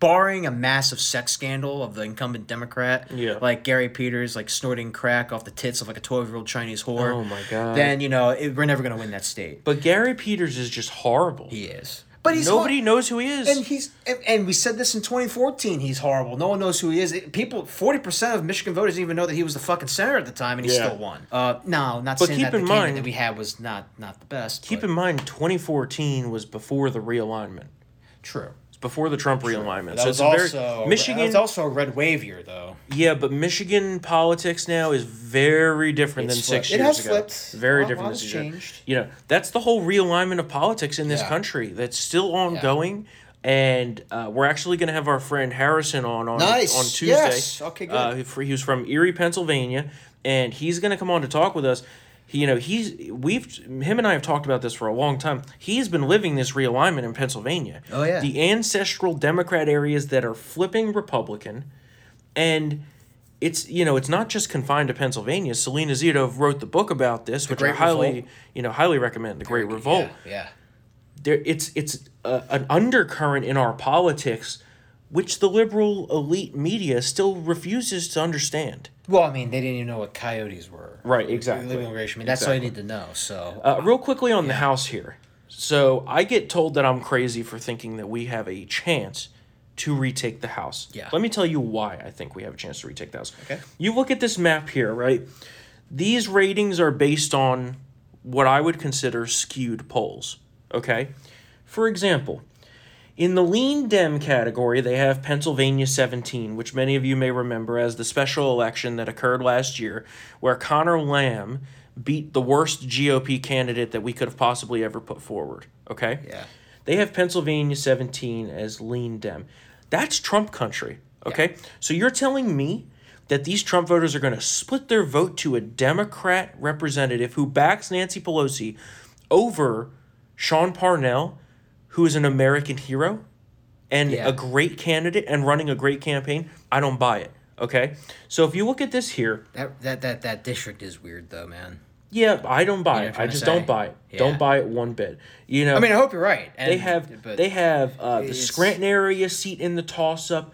barring a massive sex scandal of the incumbent Democrat, Yeah. like Gary Peters, like snorting crack off the tits of like a twelve year old Chinese whore. Oh my God. Then you know it, we're never gonna win that state. But Gary Peters is just horrible. He is. But he's nobody hor- knows who he is. And he's and, and we said this in 2014. He's horrible. No one knows who he is. It- people, 40 percent of Michigan voters didn't even know that he was the fucking senator at the time, and he Yeah. still won. Uh, no, not But saying keep that the in candidate mind- that we had was not not the best. Keep in mind, 2014 was before the realignment. True. It's before the Trump realignment. That so it's a very also Michigan. Was also a red wave year, though. Yeah, but Michigan politics now is very different It's than flipped. six It years has ago. flipped. Very A lot- different than changed. You know, that's the whole realignment of politics in this Yeah. country. That's still ongoing. And uh, we're actually going to have our friend Harrison on on, Nice. on Tuesday. Yes. Okay, good. Uh, he was from Erie, Pennsylvania, and he's going to come on to talk with us. You know, he's we've him and I have talked about this for a long time. He's been living this realignment in Pennsylvania. Oh, yeah. the ancestral Democrat areas that are flipping Republican, and it's you know it's not just confined to Pennsylvania. Selena Zito wrote the book about this, which I highly Revolt. you know highly recommend. The Great Revolt Yeah. yeah. there it's it's a, an undercurrent in our politics which the liberal elite media still refuses to understand Well, I mean, they didn't even know what coyotes were. Right, exactly. Living immigration. I mean, that's all you need to know. So, uh, real quickly on the house here so i get told that i'm crazy for thinking that we have a chance to retake the house Yeah. let me tell you why i think we have a chance to retake the house Okay. you look at this map here right these ratings are based on what i would consider skewed polls okay for example In the lean Dem category, they have Pennsylvania 17, which many of you may remember as the special election that occurred last year, where Connor Lamb beat the worst GOP candidate that we could have possibly ever put forward. Okay? Yeah. They have Pennsylvania 17 as lean Dem. That's Trump country. Okay? So you're telling me that these Trump voters are going to split their vote to a Democrat representative who backs Nancy Pelosi over Sean Parnell, who is an American hero and Yeah. a great candidate and running a great campaign? I don't buy it. Okay? So if you look at this here, that, that, that, that district is weird, though, man. yeah, I don't buy You know it. I just don't buy it. Yeah. Don't buy it one bit. You know, I mean, I hope you're right. they have they have uh, the Scranton area seat in the toss up.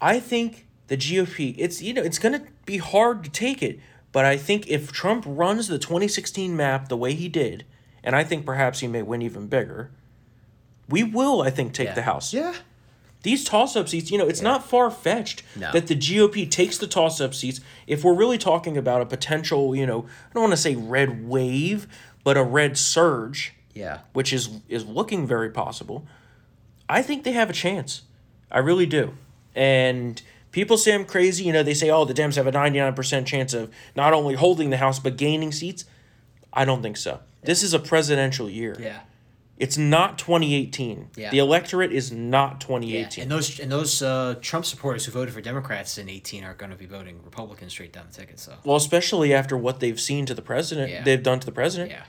I think the GOP. It's you know it's gonna be hard to take it, but I think if Trump runs the 2016 map the way he did, and I think perhaps he may win even bigger, we will I think take Yeah. the House. Yeah. These toss up seats, you know, it's not far fetched No. that the GOP takes the toss up seats. If we're really talking about a potential, you know, I don't want to say red wave, but a red surge, Yeah. which is is looking very possible. I think they have a chance. I really do. And people say I'm crazy. You know, they say, oh, the Dems have a 99% chance of not only holding the House, but gaining seats. I don't think so. This is a presidential year. Yeah. It's not 2018. Yeah. The electorate is not 2018. Yeah. 2018. And those and those uh, Trump supporters who voted for Democrats in 18 are going to be voting Republican straight down the ticket. So Well, especially after what they've seen to the president, Yeah. they've done to the president. yeah,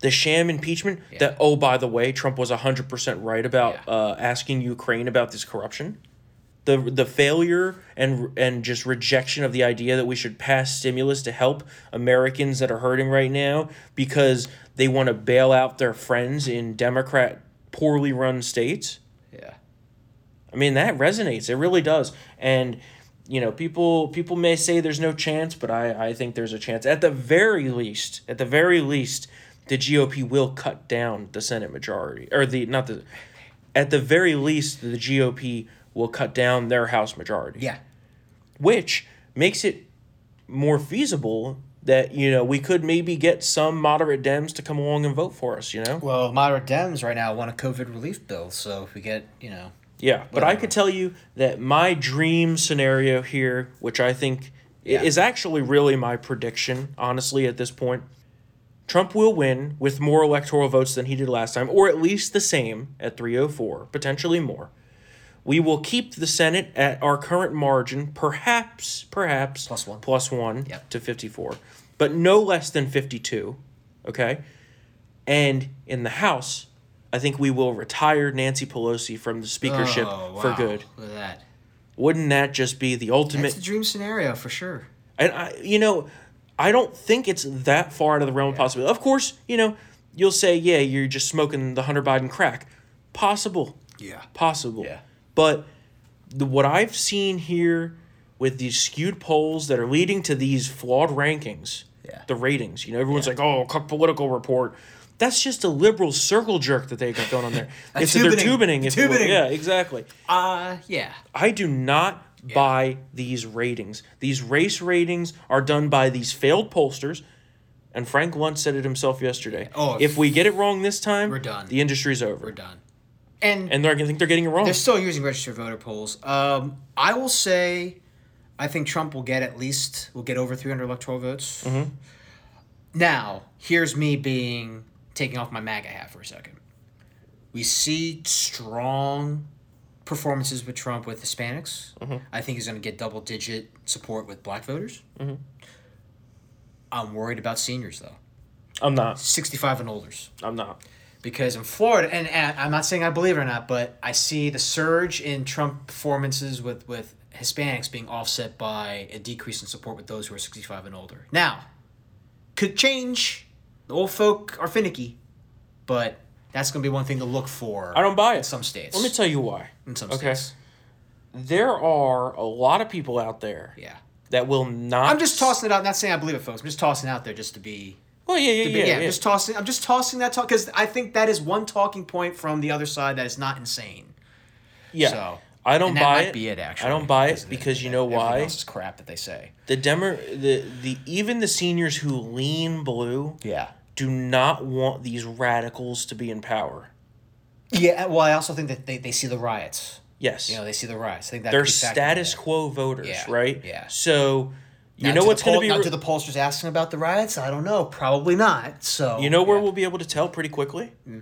The sham impeachment. That oh, by the way, Trump was hundred percent right about uh, asking Ukraine about this corruption. The the failure and and just rejection of the idea that we should pass stimulus to help Americans that are hurting right now because they want to bail out their friends in Democrat poorly run states. yeah, I mean that resonates. It really does. And you know, people people may say there's no chance, but I I think there's a chance. At the very least, at the very least, the GOP will cut down the Senate majority or the not the at the very least the GOP will cut down their House majority. yeah. Which makes it more feasible that, you know, we could maybe get some moderate Dems to come along and vote for us, you know? Well, moderate Dems right now want a COVID relief bill. So if we get you know, Yeah, but I could tell you that my dream scenario here, which I think Yeah. is actually really my prediction, honestly, at this point, Trump will win with more electoral votes than he did last time, or at least the same at 304, potentially more. We will keep the Senate at our current margin, perhaps, perhaps Plus one. plus one Yep. to 54, but no less than 52. Okay? And in the House, I think we will retire Nancy Pelosi from the speakership Oh, for good. Look at that. Wouldn't that just be the ultimate? That's the dream scenario for sure. And I, you know, I don't think it's that far out of the realm of possibility. Of course, you know, you'll say, yeah, you're just smoking the Hunter Biden crack. Possible. Yeah. Possible. Yeah. But the, what I've seen here with these skewed polls that are leading to these flawed rankings, Yeah. the ratings, you know, everyone's like, oh, Cook Political Report. That's just a liberal circle jerk that they got going on there. It's tubening. tubening. if you. Tubening. Yeah, exactly. Uh yeah. I do not buy these ratings. These race ratings are done by these failed pollsters. And Frank Luntz said it himself yesterday. Oh, if we get it wrong this time, We're done. The industry's over. We're done. And And they're gonna think they're getting it wrong. They're still using registered voter polls. Um, I will say, I think Trump will get at least will get over 300 electoral votes. Mhm. Now, here's me being taking off my MAGA hat for a second. We see strong performances with Trump with Hispanics. Mhm. I think he's going to get double digit support with black voters. Mhm. I'm worried about seniors though. I'm not. 65 and olders. I'm not. Because in Florida, and, and I'm not saying I believe it or not, but I see the surge in Trump performances with, with Hispanics being offset by a decrease in support with those who are 65 and older. Now, could change. The old folk are finicky, but that's going to be one thing to look for. I don't buy it. In some states. Let me tell you why. In some okay. states. There are a lot of people out there. Yeah. That will not. I'm just tossing it out. Not saying I believe it, folks. I'm just tossing it out there just to be. Well, yeah, yeah, be- yeah, yeah. Just tossing. I'm just tossing that talk because I think that is one talking point from the other side that is not insane. Yeah. So, I don't buy it. Be it actually. I don't buy it of the- because you know why? else is crap that they say. The demo, the the even the seniors who lean blue, yeah, do not want these radicals to be in power. Yeah. Uh, well, I also think that they, they see the riots. Yes. You know, they see the riots. I think that They're could be factored status quo voters, Yeah, right? yeah. So you Now, know what's going to be. re- do the pollsters asking about the riots? I don't know. Probably not. So you know where we'll be able to tell pretty quickly? Hmm.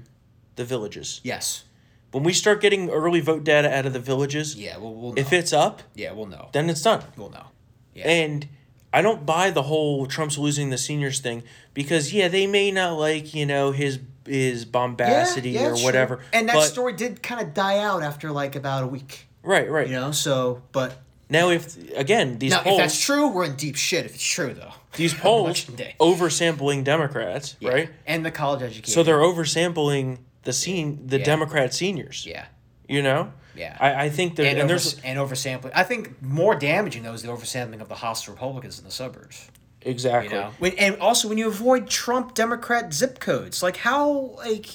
The villages. Yes. When we start getting early vote data out of the villages, Yeah, we'll, we'll if it's up, Yeah, we'll know. then it's done. We'll know. Yeah. And I don't buy the whole Trump's losing the seniors thing because yeah, they may not like you know his his bombacity or whatever. true. And that story did kind of die out after like about a week. right, right. You know, so but Now, if again these now polls, if that's true, we're in deep shit. If it's true though, these polls oversampling Democrats, right? and the college education. So they're oversampling the scene, the Yeah. Democrat seniors. Yeah. You know. Yeah. I, I think there and, and, over, there's and oversampling. I think more damaging though is the oversampling of the hostile Republicans in the suburbs. exactly. You know, when, and also when you avoid Trump Democrat zip codes, like how like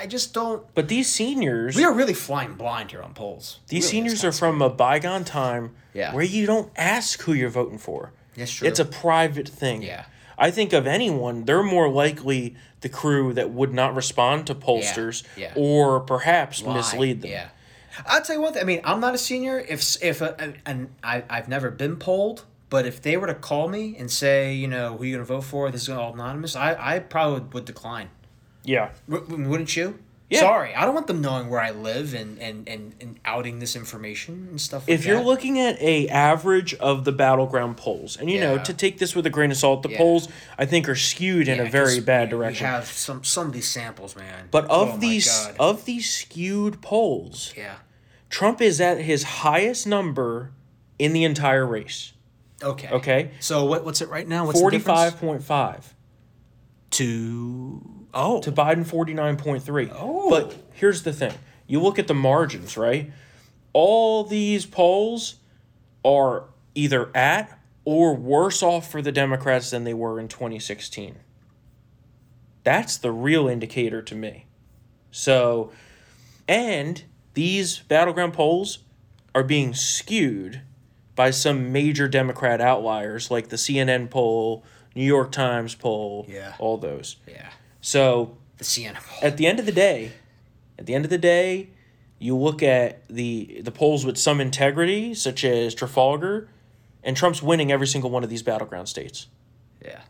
I just don't. But these seniors, We are really flying blind here on polls. these Really, seniors are from a bygone time Yeah. where you don't ask who you're voting for. That's true. It's a private thing. Yeah. I think of anyone, they're more likely the crew that would not respond to pollsters Yeah. or perhaps Lie. mislead them. Yeah. I'll tell you one thing. I mean, I'm not a senior. If if a, and I I've never been polled, but if they were to call me and say, you know, who you gonna vote for? This is all anonymous. I I probably would decline. Yeah. W- wouldn't you? Yeah. Sorry, I don't want them knowing where I live and and and, and outing this information and stuff. Like If you're that. looking at a average of the battleground polls, and you know, to take this with a grain of salt, the Yeah. polls I think are skewed in a very bad direction. We have some some of these samples, man. But of Oh these of these skewed polls, yeah. Trump is at his highest number in the entire race. Okay. Okay. So what what's it right now? What's the Forty five point five. to oh To Biden forty nine point three. Oh. But here's the thing. You look at the margins, right? All these polls are either at or worse off for the Democrats than they were in 2016. That's the real indicator to me. So, and these battleground polls are being skewed by some major Democrat outliers like the CNN poll, New York Times poll, Yeah. all those. Yeah. So, The at the end of the day, at the end of the day, you look at the the polls with some integrity, such as Trafalgar, and Trump's winning every single one of these battleground states. Yeah.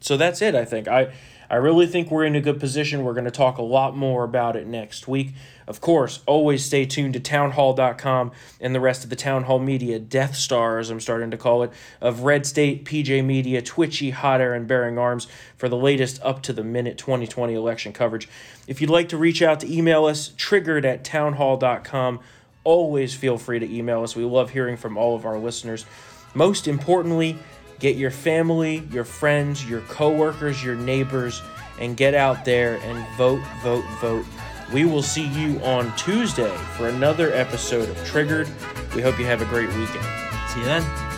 So that's it, I think. I I really think we're in a good position. We're going to talk a lot more about it next week. Of course, always stay tuned to townhall.com and the rest of the Townhall media, Death Star, as I'm starting to call it, of Red State, PJ Media, Twitchy, Hot Air, and Bearing Arms for the latest up to the minute 2020 election coverage. If you'd like to reach out to email us, triggered at townhall.com. Always feel free to email us. We love hearing from all of our listeners. Most importantly, get your family, your friends, your coworkers, your neighbors, and get out there and vote, vote, vote. We will see you on Tuesday for another episode of Triggered. We hope you have a great weekend. See you then.